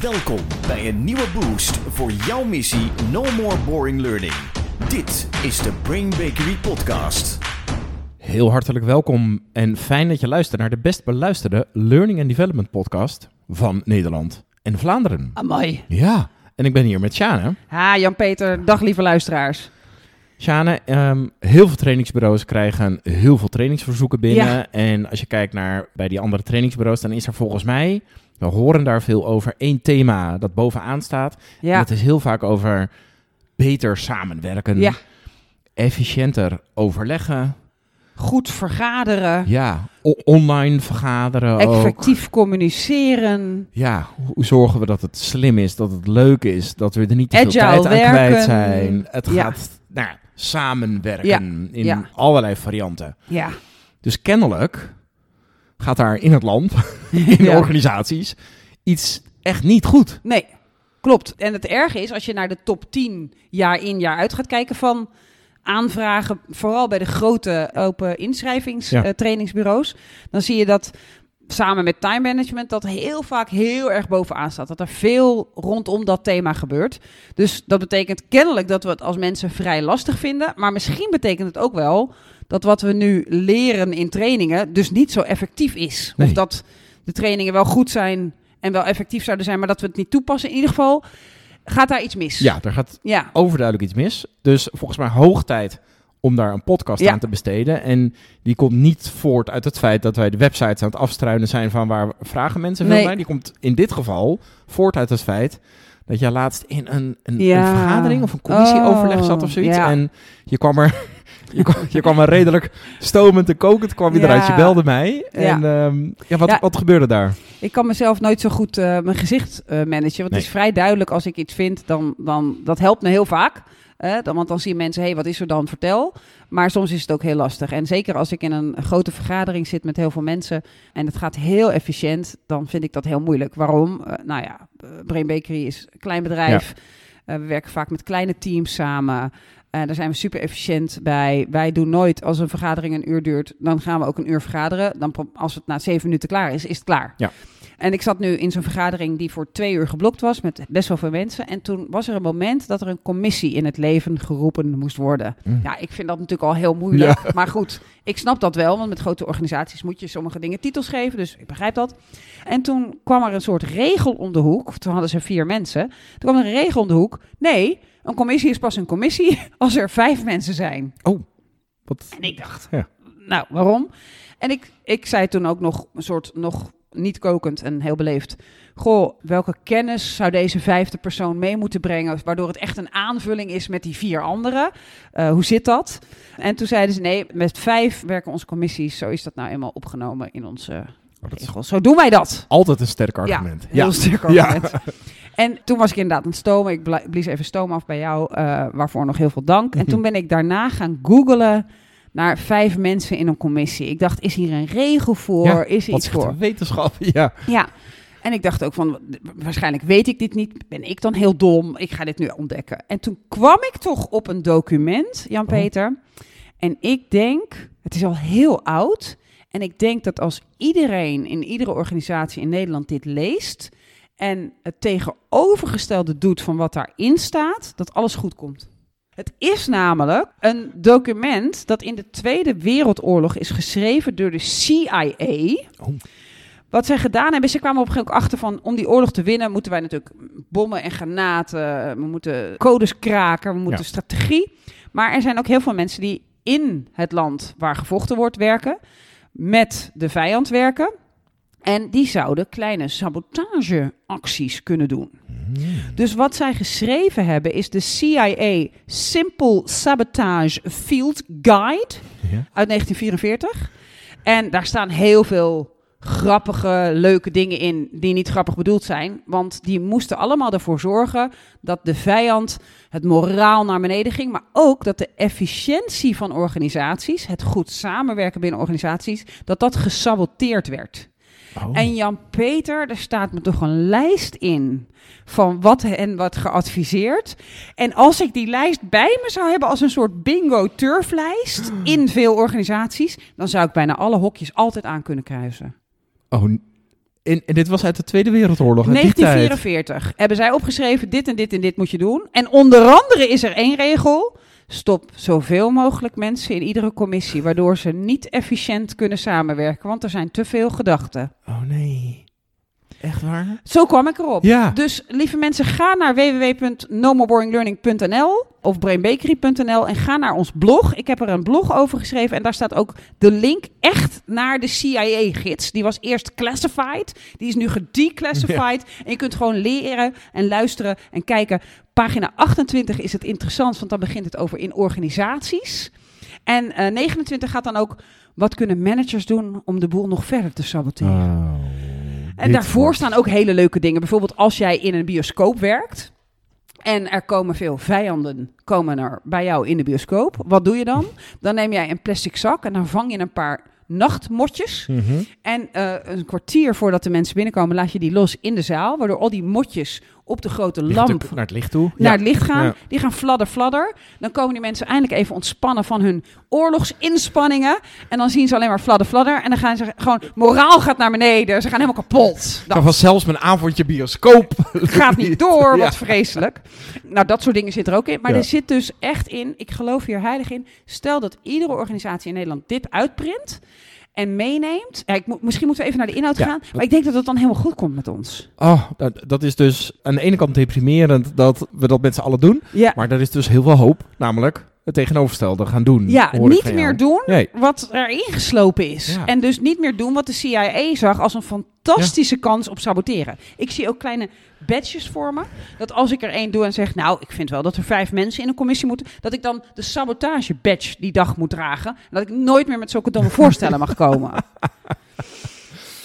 Welkom bij een nieuwe boost voor jouw missie No More Boring Learning. Dit is de Brain Bakery Podcast. Heel hartelijk welkom en fijn dat je luistert naar de best beluisterde Learning and Development podcast van Nederland en Vlaanderen. Amai. Ja, en ik ben hier met Sjane. Ha, Jan-Peter. Dag lieve luisteraars. Sjane, ehm, heel veel trainingsbureaus krijgen heel veel trainingsverzoeken binnen. Ja. En als je kijkt naar bij die andere trainingsbureaus, dan is er volgens mij, we horen daar veel over, één thema dat bovenaan staat. En Ja, dat is heel vaak over beter samenwerken, Ja. efficiënter overleggen, goed vergaderen, ja, online vergaderen ook. effectief communiceren. Ja, hoe zorgen we dat het slim is, dat het leuk is, dat we er niet te veel tijd aan kwijt zijn. Het Ja. gaat nou, samenwerken in allerlei varianten. Ja. Dus kennelijk gaat daar in het land, in de Ja. organisaties, iets echt niet goed. Nee, klopt. En het erge is, als je naar de top 10 jaar in jaar uit gaat kijken van aanvragen, vooral bij de grote open Ja. inschrijvingstrainingsbureaus, dan zie je dat samen met time management dat heel vaak heel erg bovenaan staat. Dat er veel rondom dat thema gebeurt. Dus dat betekent kennelijk dat we het als mensen vrij lastig vinden. Maar misschien betekent het ook wel dat wat we nu leren in trainingen dus niet zo effectief is. Nee. Of dat de trainingen wel goed zijn en wel effectief zouden zijn, maar dat we het niet toepassen. In ieder geval gaat daar iets mis. Ja, er gaat Ja, overduidelijk iets mis. Dus volgens mij hoog tijd om daar een podcast Ja. aan te besteden. En die komt niet voort uit het feit dat wij de websites aan het afstruinen zijn van waar vragen mensen veel Nee. naar. Die komt in dit geval voort uit het feit dat je laatst in een, een, Ja. een vergadering of een commissieoverleg zat of zoiets. En je kwam er... Je kwam, je kwam er redelijk stomend en kokend kwam je Ja. eruit. Je belde mij. En ehm, ja, wat, Ja. wat gebeurde daar? Ik kan mezelf nooit zo goed eh, mijn gezicht eh, managen. Want Nee. het is vrij duidelijk als ik iets vind, dan, dan dat helpt me heel vaak. Eh, dan, want dan zien mensen, hé, hey, wat is er dan? Vertel. Maar soms is het ook heel lastig. En zeker als ik in een grote vergadering zit met heel veel mensen en het gaat heel efficiënt, dan vind ik dat heel moeilijk. Waarom? Eh, nou ja, Brain Bakery is een klein bedrijf. We werken vaak met kleine teams samen. Eh, daar zijn we super efficiënt bij. Wij doen nooit, als een vergadering een uur duurt, dan gaan we ook een uur vergaderen. Dan, als het na zeven minuten klaar is, is het klaar. Ja. En ik zat nu in zo'n vergadering die voor twee uur geblokt was met best wel veel mensen. En toen was er een moment dat er een commissie in het leven geroepen moest worden. Mm. Ja, ik vind dat natuurlijk al heel moeilijk. Maar goed, ik snap dat wel, want met grote organisaties moet je sommige dingen titels geven. Dus ik begrijp dat. En toen kwam er een soort regel om de hoek. Toen hadden ze vier mensen. Toen kwam er een regel om de hoek. Nee, een commissie is pas een commissie als er vijf mensen zijn. Oh, wat... En ik dacht, Ja. nou, waarom? En ik, ik zei toen ook nog een soort, nog niet kokend en heel beleefd. Goh, welke kennis zou deze vijfde persoon mee moeten brengen, waardoor het echt een aanvulling is met die vier anderen? Eh, hoe zit dat? En toen zeiden ze, nee, met vijf werken onze commissies. Zo is dat nou eenmaal opgenomen in onze Oh, is. Zo doen wij dat. altijd een sterk argument. Ja, heel sterk Ja. argument. En toen was ik inderdaad aan het stomen. Ik blies even stoom af bij jou, eh, waarvoor nog heel veel dank. En toen ben ik daarna gaan googelen naar vijf mensen in een commissie. Ik dacht, is hier een regel voor? Ja, is er iets voor? wetenschap? Ja. Ja. En ik dacht ook van, waarschijnlijk weet ik dit niet. Ben ik dan heel dom? Ik ga dit nu ontdekken. En toen kwam ik toch op een document, Jan-Peter. En ik denk, het is al heel oud. En ik denk dat als iedereen in iedere organisatie in Nederland dit leest... en het tegenovergestelde doet van wat daarin staat, dat alles goed komt. Het is namelijk een document dat in de Tweede Wereldoorlog is geschreven door de CIA... Oh. Wat zij gedaan hebben, is ze kwamen op een gegeven moment achter van... om die oorlog te winnen moeten wij natuurlijk bommen en granaten... we moeten codes kraken, we moeten Ja. strategie. Maar er zijn ook heel veel mensen die in het land waar gevochten wordt werken... met de vijand werken. En die zouden kleine sabotageacties kunnen doen. Dus wat zij geschreven hebben is de CIA Simple Sabotage Field Guide Ja. uit 1944. En daar staan heel veel grappige, leuke dingen in die niet grappig bedoeld zijn. Want die moesten allemaal ervoor zorgen dat de vijand het moraal naar beneden ging. Maar ook dat de efficiëntie van organisaties, het goed samenwerken binnen organisaties, dat dat gesaboteerd werd. Oh. En Jan-Peter, er staat me toch een lijst in van wat en wat geadviseerd. En als ik die lijst bij me zou hebben als een soort bingo-turflijst in veel organisaties, dan zou ik bijna alle hokjes altijd aan kunnen kruisen. Oh, En, en dit was uit de Tweede Wereldoorlog. uit die tijd. 1944 hebben zij opgeschreven, dit en dit en dit moet je doen. En onder andere is er één regel. Stop zoveel mogelijk mensen in iedere commissie, waardoor ze niet efficiënt kunnen samenwerken, want er zijn te veel gedachten. Oh nee. Echt waar? Zo kwam ik erop. Ja. Dus lieve mensen, ga naar www.nomoboringlearning.nl of brainbakery.nl en ga naar ons blog. Ik heb er een blog over geschreven en daar staat ook de link echt naar de CIA-gids. Die was eerst classified, die is nu gedeclassified. En je kunt gewoon leren en luisteren en kijken. Pagina 28 is het interessant, want dan begint het over in organisaties. En eh, 29 gaat dan ook, wat kunnen managers doen om de boel nog verder te saboteren? Oh, En daarvoor wordt- staan ook hele leuke dingen. Bijvoorbeeld als jij in een bioscoop werkt en er komen veel vijanden komen er bij jou in de bioscoop. Wat doe je dan? Dan neem jij een plastic zak en dan vang je een paar nachtmotjes. Mhm. En eh, een kwartier voordat de mensen binnenkomen laat je die los in de zaal. Waardoor al die motjes op de grote lamp naar het licht toe. naar Ja. het licht gaan. Ja. Die gaan fladder, fladder. Dan komen die mensen eindelijk even ontspannen van hun oorlogsinspanningen. En dan zien ze alleen maar fladder, fladder. En dan gaan ze gewoon, moraal gaat naar beneden. Ze gaan helemaal kapot. Dan was zelfs mijn avondje bioscoop. gaat niet door, Ja. wat vreselijk. Nou, dat soort dingen zit er ook in. Maar er zit dus echt in, ik geloof hier heilig in. Stel dat iedere organisatie in Nederland dit uitprint en meeneemt. Ja, ik misschien moeten we even naar de inhoud Ja. gaan. Maar ik denk dat het dan helemaal goed komt met ons. Oh, dat, dat is dus aan de ene kant deprimerend dat we dat met z'n allen doen. Ja, Maar er is dus heel veel hoop, namelijk het tegenovergestelde gaan doen. ja niet meer doen Nee. wat er ingeslopen is. Ja. En dus niet meer doen wat de CIA zag als een fantastische kans op saboteren. Ik zie ook kleine badges voor me. Dat als ik er één doe en zeg, nou, ik vind wel dat er vijf mensen in een commissie moeten, dat ik dan de sabotage badge die dag moet dragen. En dat ik nooit meer met zulke domme voorstellen mag komen.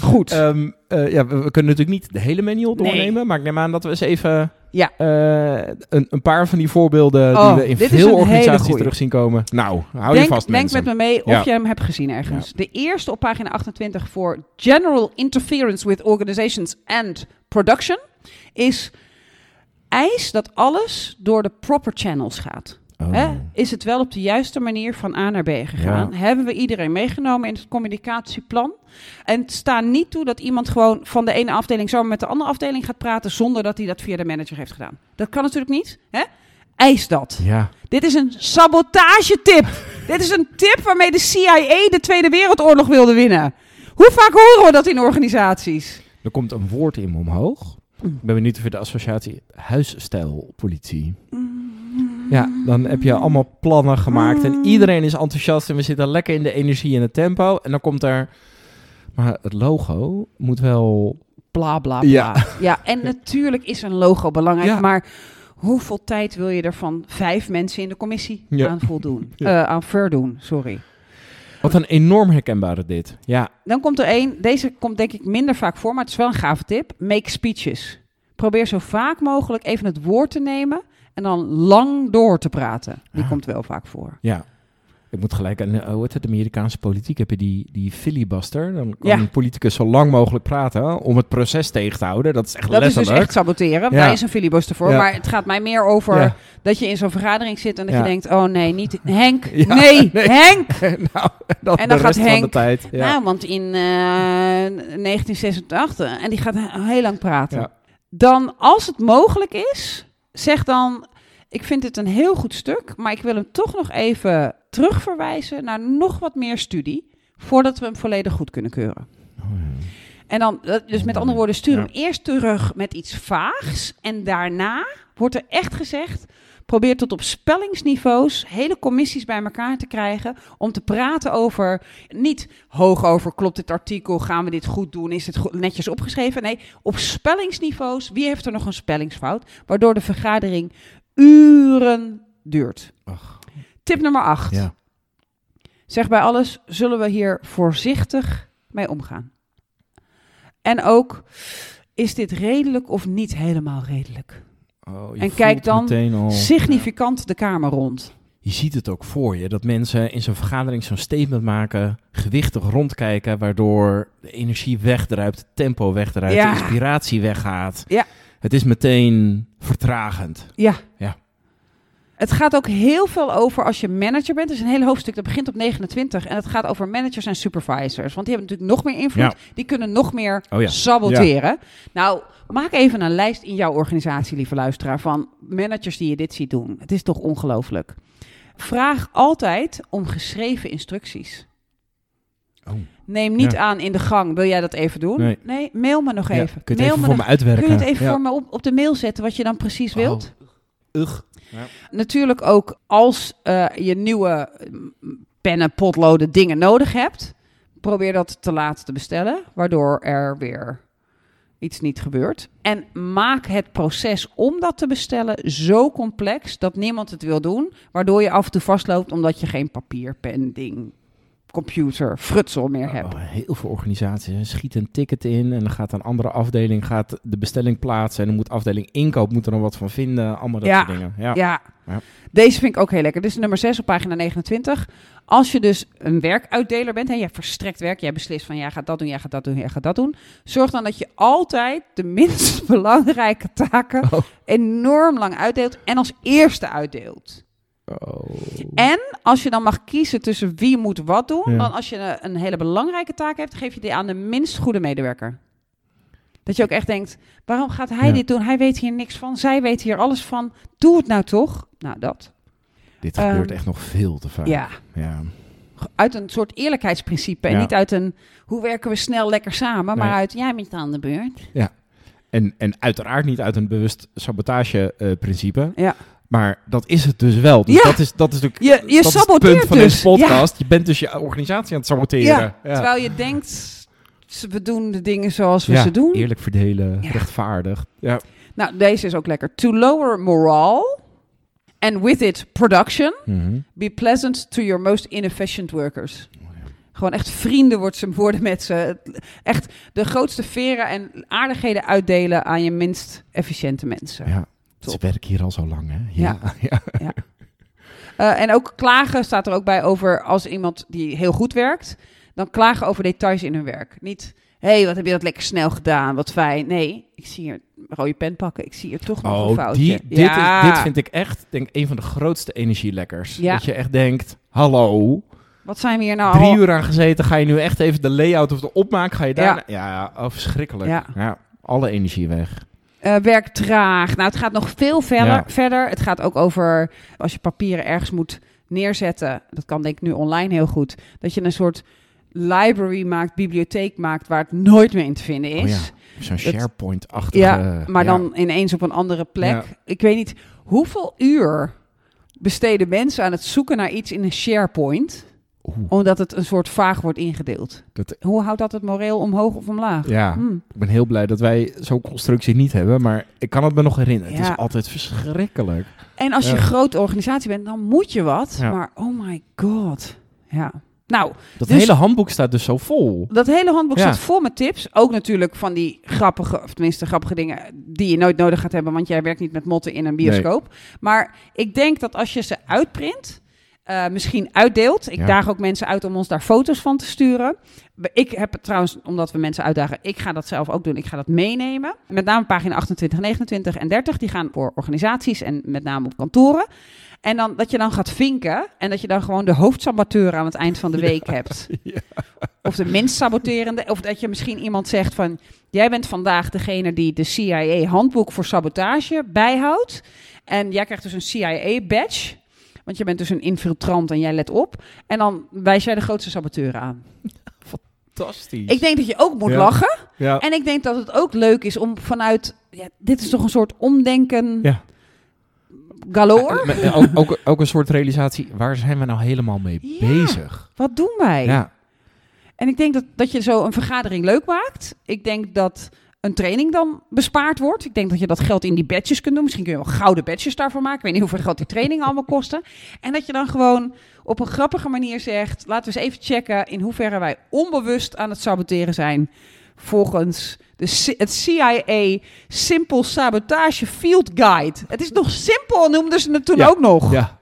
Goed. Ehm, eh, ja, we, we kunnen natuurlijk niet de hele manual Nee. doornemen, maar ik neem aan dat we eens even Ja. eh, een, een paar van die voorbeelden Oh, die we in veel organisaties terug zien komen. Nou, hou je denk, vast denk mensen. met me mee of Ja. je hem hebt gezien ergens. De eerste op pagina 28 voor General Interference with Organizations and Production is eis dat alles door de proper channels gaat. Oh. Hè? Is het wel op de juiste manier van A naar B gegaan? Hebben we iedereen meegenomen in het communicatieplan? En het staat niet toe dat iemand gewoon van de ene afdeling zomaar met de andere afdeling gaat praten zonder dat hij dat via de manager heeft gedaan. Dat kan natuurlijk niet. Hè? Eis dat. Ja, Dit is een sabotagetip. Dit is een tip waarmee de CIA de Tweede Wereldoorlog wilde winnen. Hoe vaak horen we dat in organisaties? er komt een woord in me omhoog. Mm. Ik ben benieuwd of je de associatie huisstijlpolitie. Ja, dan heb je allemaal plannen gemaakt en iedereen is enthousiast en we zitten lekker in de energie en het tempo. En dan komt er, maar het logo moet wel Bla bla bla. Ja. Ja, en natuurlijk is een logo belangrijk, Ja. maar hoeveel tijd wil je er van vijf mensen in de commissie Ja. aan voldoen? Ja. Eh, aan verdoen, sorry. Wat een enorm herkenbare dit. Ja, Dan komt er één, deze komt denk ik minder vaak voor, maar het is wel een gave tip. Make speeches. Probeer zo vaak mogelijk even het woord te nemen en dan lang door te praten. Die Ah. komt wel vaak voor. ja. Ik moet gelijk aan, eh, hoe heet het, Amerikaanse politiek, heb je die, die filibuster. Dan kan Ja. een politicus zo lang mogelijk praten om het proces tegen te houden. Dat is echt Dat is dus echt saboteren. Ja. Daar is een filibuster voor. Ja. Maar het gaat mij meer over dat je in zo'n vergering zit en dat je denkt: oh nee, niet Henk. Nee, nee. Henk. nou, dat En dan gaat van de Henk, tijd. Ja. Nou, want in eh, 1986. En die gaat he- heel lang praten. Dan, als het mogelijk is, zeg dan: ik vind dit een heel goed stuk, maar ik wil hem toch nog even terugverwijzen naar nog wat meer studie. Voordat we hem volledig goed kunnen keuren. En dan, dus met andere woorden, stuur Ja. hem eerst terug met iets vaags. En daarna wordt er echt gezegd: probeer tot op spellingsniveaus hele commissies bij elkaar te krijgen. Om te praten over, niet hoog over, klopt dit artikel, gaan we dit goed doen, is goed- netjes opgeschreven? Nee, op spellingsniveaus, wie heeft er nog een spellingsfout? Waardoor de vergadering uren duurt. Ach, Tip nummer 8. ja. Zeg bij alles, zullen we hier voorzichtig mee omgaan? En ook, is dit redelijk of niet helemaal redelijk? Oh, En kijk dan al- Significant de kamer rond. Je ziet het ook voor je, dat mensen in zo'n vergadering zo'n statement maken, gewichtig rondkijken, waardoor de energie wegdruipt, het tempo wegdruipt, Ja. de inspiratie weggaat. Ja. Het is meteen vertragend. Ja. Ja. Het gaat ook heel veel over als je manager bent. Er is een hele hoofdstuk dat begint op 29. En het gaat over managers en supervisors. Want die hebben natuurlijk nog meer invloed. Ja. Die kunnen nog meer Oh ja. saboteren. Nou, maak even een lijst in jouw organisatie, lieve luisteraar, van managers die je dit ziet doen. Het is toch ongelooflijk. Vraag altijd om geschreven instructies. Oh. Neem niet Ja. aan in de gang, wil jij dat even doen? Nee. mail me nog Ja, even. kun je het mail even me voor nog- me uitwerken? Kun je het even Ja. voor me op, op de mail zetten wat je dan precies wilt? Oh. Ugh. Natuurlijk ook als eh, je nieuwe mm, pennen, potloden, dingen nodig hebt. Probeer dat te laat te bestellen, waardoor er weer iets niet gebeurt. En maak het proces om dat te bestellen zo complex dat niemand het wil doen. Waardoor je af en toe vastloopt omdat je geen papier, pen, ding, computer, frutsel meer hebt. Oh, heel veel organisaties schieten een ticket in en dan gaat een andere afdeling gaat de bestelling plaatsen en dan moet afdeling inkoop moet er dan wat van vinden, allemaal dat Ja. soort dingen. Ja. Ja. Ja. Deze vind ik ook heel lekker. Dit is nummer 6 op pagina 29. Als je dus een werkuitdeler bent, hè, je verstrekt werk, jij beslist van jij gaat dat doen, jij gaat dat doen, jij gaat dat doen. Zorg dan dat je altijd de minst belangrijke taken Oh. enorm lang uitdeelt en als eerste uitdeelt. Oh. En als je dan mag kiezen tussen wie moet wat doen, Ja. dan als je een, hele belangrijke taak hebt, geef je die aan de minst goede medewerker. Dat je ook echt denkt, waarom gaat hij Ja. dit doen? Hij weet hier niks van, zij weet hier alles van. Doe het nou toch? Nou, dat. Dit gebeurt Ehm, echt nog veel te vaak. Ja, Ja. uit een soort eerlijkheidsprincipe. En Ja. niet uit een, hoe werken we snel lekker samen, maar uit, jij bent aan de beurt. En, en uiteraard niet uit een bewust sabotageprincipe. Ja. Maar dat is het dus wel. Dus Ja. dat is, dat is natuurlijk Je, je dat is het saboteert punt van dus. deze podcast. Je bent dus je organisatie aan het saboteren. Ja, Terwijl je denkt, we doen de dingen zoals we ze doen. Eerlijk verdelen, rechtvaardig. Ja. Nou, deze is ook lekker. To lower morale and with it production, Mhm. be pleasant to your most inefficient workers. Gewoon echt vrienden wordt ze worden met ze. Echt de grootste veren en aardigheden uitdelen aan je minst efficiënte mensen. Ja. Ze Top. werken hier al zo lang, hè? Ja. ja. Eh, en ook klagen staat er ook bij over als iemand die heel goed werkt, dan klagen over details in hun werk. Niet, hé, hey, wat heb je dat lekker snel gedaan, wat fijn. Nee, ik zie hier een rode pen pakken, ik zie hier toch nog een Oh, foutje. die, dit, ja. is, dit vind ik echt denk, een van de grootste energielekkers. Ja. Dat je echt denkt, hallo, Wat zijn we hier nou drie al? uur aan gezeten, ga je nu echt even de layout of de opmaak, ga je daar... Ja. Ja, oh, verschrikkelijk. Ja. alle energie weg. Eh, werk traag. Nou, het gaat nog veel verder, Ja. verder. Het gaat ook over als je papieren ergens moet neerzetten. Dat kan denk ik nu online heel goed. Dat je een soort library maakt, bibliotheek maakt, waar het nooit meer in te vinden is. Oh ja, zo'n SharePoint-achtige... Ja, maar ja. dan ineens op een andere plek. Ja. Ik weet niet, hoeveel uur besteden mensen aan het zoeken naar iets in een SharePoint, Oeh, omdat het een soort vaag wordt ingedeeld? dat, Hoe houdt dat het moreel omhoog of omlaag? ja, Hm. ik ben heel blij dat wij zo'n constructie niet hebben, maar ik kan het me nog herinneren. Het is altijd verschrikkelijk. En als je Ja. een grote organisatie bent, dan moet je wat. Ja. Maar oh my god. Ja. Nou, Dat Dus- hele handboek staat dus zo vol. dat hele handboek staat vol met tips. Ook natuurlijk van die grappige, of tenminste grappige dingen die je nooit nodig gaat hebben, want jij werkt niet met motten in een bioscoop. Maar ik denk dat als je ze uitprint, eh, misschien uitdeelt. Ik Ja. daag ook mensen uit om ons daar foto's van te sturen. Ik heb het trouwens, omdat we mensen uitdagen, ik ga dat zelf ook doen. Ik ga dat meenemen. Met name pagina 28, 29 en 30. Die gaan voor organisaties en met name op kantoren. En dan dat je dan gaat vinken en dat je dan gewoon de hoofdsaboteur aan het eind van de week hebt. Ja. Of de minst saboterende. Of dat je misschien iemand zegt van... Jij bent vandaag degene die de CIA handboek voor sabotage bijhoudt. En jij krijgt dus een CIA badge. Want je bent dus een infiltrant en jij let op. En dan wijs jij de grootste saboteur aan. Fantastisch. Ik denk dat je ook moet Ja. lachen. ja. En ik denk dat het ook leuk is om vanuit... Ja, dit is toch een soort omdenken Ja. galore? Eh, eh, ook, ook, ook een soort realisatie, waar zijn we nou helemaal mee Ja. bezig? Wat doen wij? Ja, En ik denk dat, dat je zo een vergadering leuk maakt. Ik denk dat een training dan bespaard wordt. Ik denk dat je dat geld in die badges kunt doen. Misschien kun je wel gouden badges daarvoor maken. Ik weet niet hoeveel geld die trainingen allemaal kosten. En dat je dan gewoon op een grappige manier zegt... laten we eens even checken in hoeverre wij onbewust aan het saboteren zijn... volgens de, het CIA Simple Sabotage Field Guide. Het is nog simpel, noemden ze het toen Ja. ook nog. ja.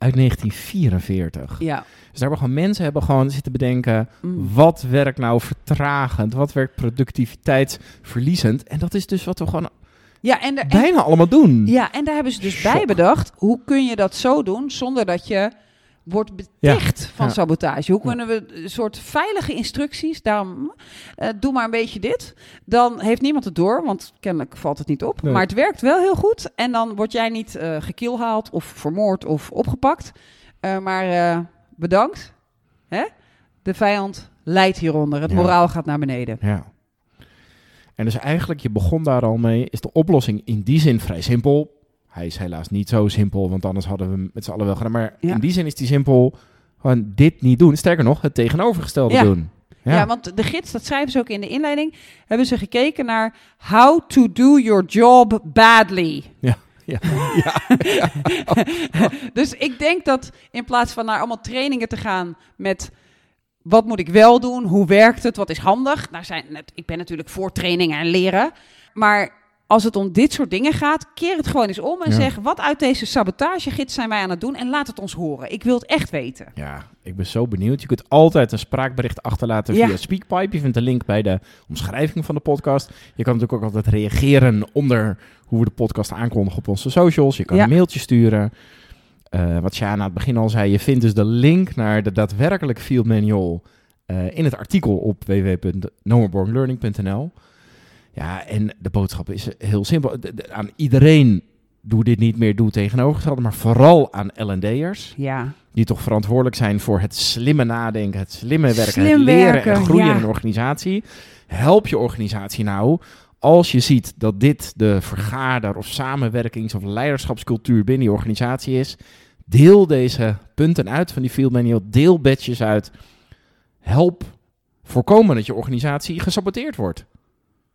Uit 1944. Ja. Dus daar hebben gewoon mensen hebben gewoon zitten bedenken, Mm. wat werkt nou vertragend, wat werkt productiviteitsverliezend. En dat is dus wat we gewoon Ja, en, en, bijna allemaal doen. ja, en daar hebben ze dus bij bedacht. Hoe kun je dat zo doen zonder dat je wordt beticht van ja. sabotage? Hoe kunnen we een soort veilige instructies, daarom eh, doe maar een beetje dit. Dan heeft niemand het door, want kennelijk valt het niet op. Nee. Maar het werkt wel heel goed. En dan word jij niet eh gekielhaald of vermoord of opgepakt. Eh, maar bedankt. Hè? De vijand leidt hieronder. Het moraal gaat naar beneden. Ja. En dus eigenlijk, je begon daar al mee, is de oplossing in die zin vrij simpel. Hij is helaas niet zo simpel, want anders hadden we hem met z'n allen wel gedaan. Maar Ja. in die zin is die simpel, gewoon dit niet doen. Sterker nog, het tegenovergestelde Ja. doen. Ja. want de gids, dat schrijven ze ook in de inleiding, hebben ze gekeken naar how to do your job badly. ja, ja. Dus ik denk dat in plaats van naar allemaal trainingen te gaan met wat moet ik wel doen, hoe werkt het, wat is handig. Nou zijn, ik ben natuurlijk voor trainingen en leren, maar als het om dit soort dingen gaat, keer het gewoon eens om en Ja. zeg wat uit deze sabotagegids zijn wij aan het doen en laat het ons horen. Ik wil het echt weten. Ja, ik ben zo benieuwd. Je kunt altijd een spraakbericht achterlaten Ja. via Speakpipe. Je vindt de link bij de omschrijving van de podcast. Je kan natuurlijk ook altijd reageren onder hoe we de podcast aankondigen op onze socials. Je kan Ja. een mailtje sturen. Eh, wat Sjana aan het begin al zei, je vindt dus de link naar de daadwerkelijke field manual eh, in het artikel op www.nomorebornlearning.nl. Ja, en de boodschap is heel simpel. De- de- aan iedereen doe dit niet meer, doe tegenovergestelde, maar vooral aan L&D'ers Ja, die toch verantwoordelijk zijn voor het slimme nadenken, het slimme werken, Slim het leren werken, en groeien ja. in een organisatie. Help je organisatie nou als je ziet dat dit de vergader of samenwerkings- of leiderschapscultuur binnen je organisatie is. Deel deze punten uit van die field manual, deel badges uit. Help voorkomen dat je organisatie gesaboteerd wordt.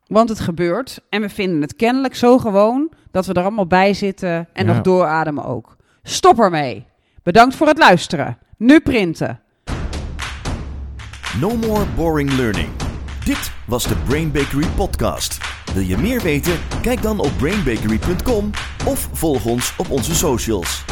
Want het gebeurt en we vinden het kennelijk zo gewoon dat we er allemaal bij zitten en Ja. nog doorademen ook. Stop ermee. Bedankt voor het luisteren. Nu printen. No more boring learning. Dit was de Brain Bakery podcast. Wil je meer weten? Kijk dan op brainbakery.com of volg ons op onze socials.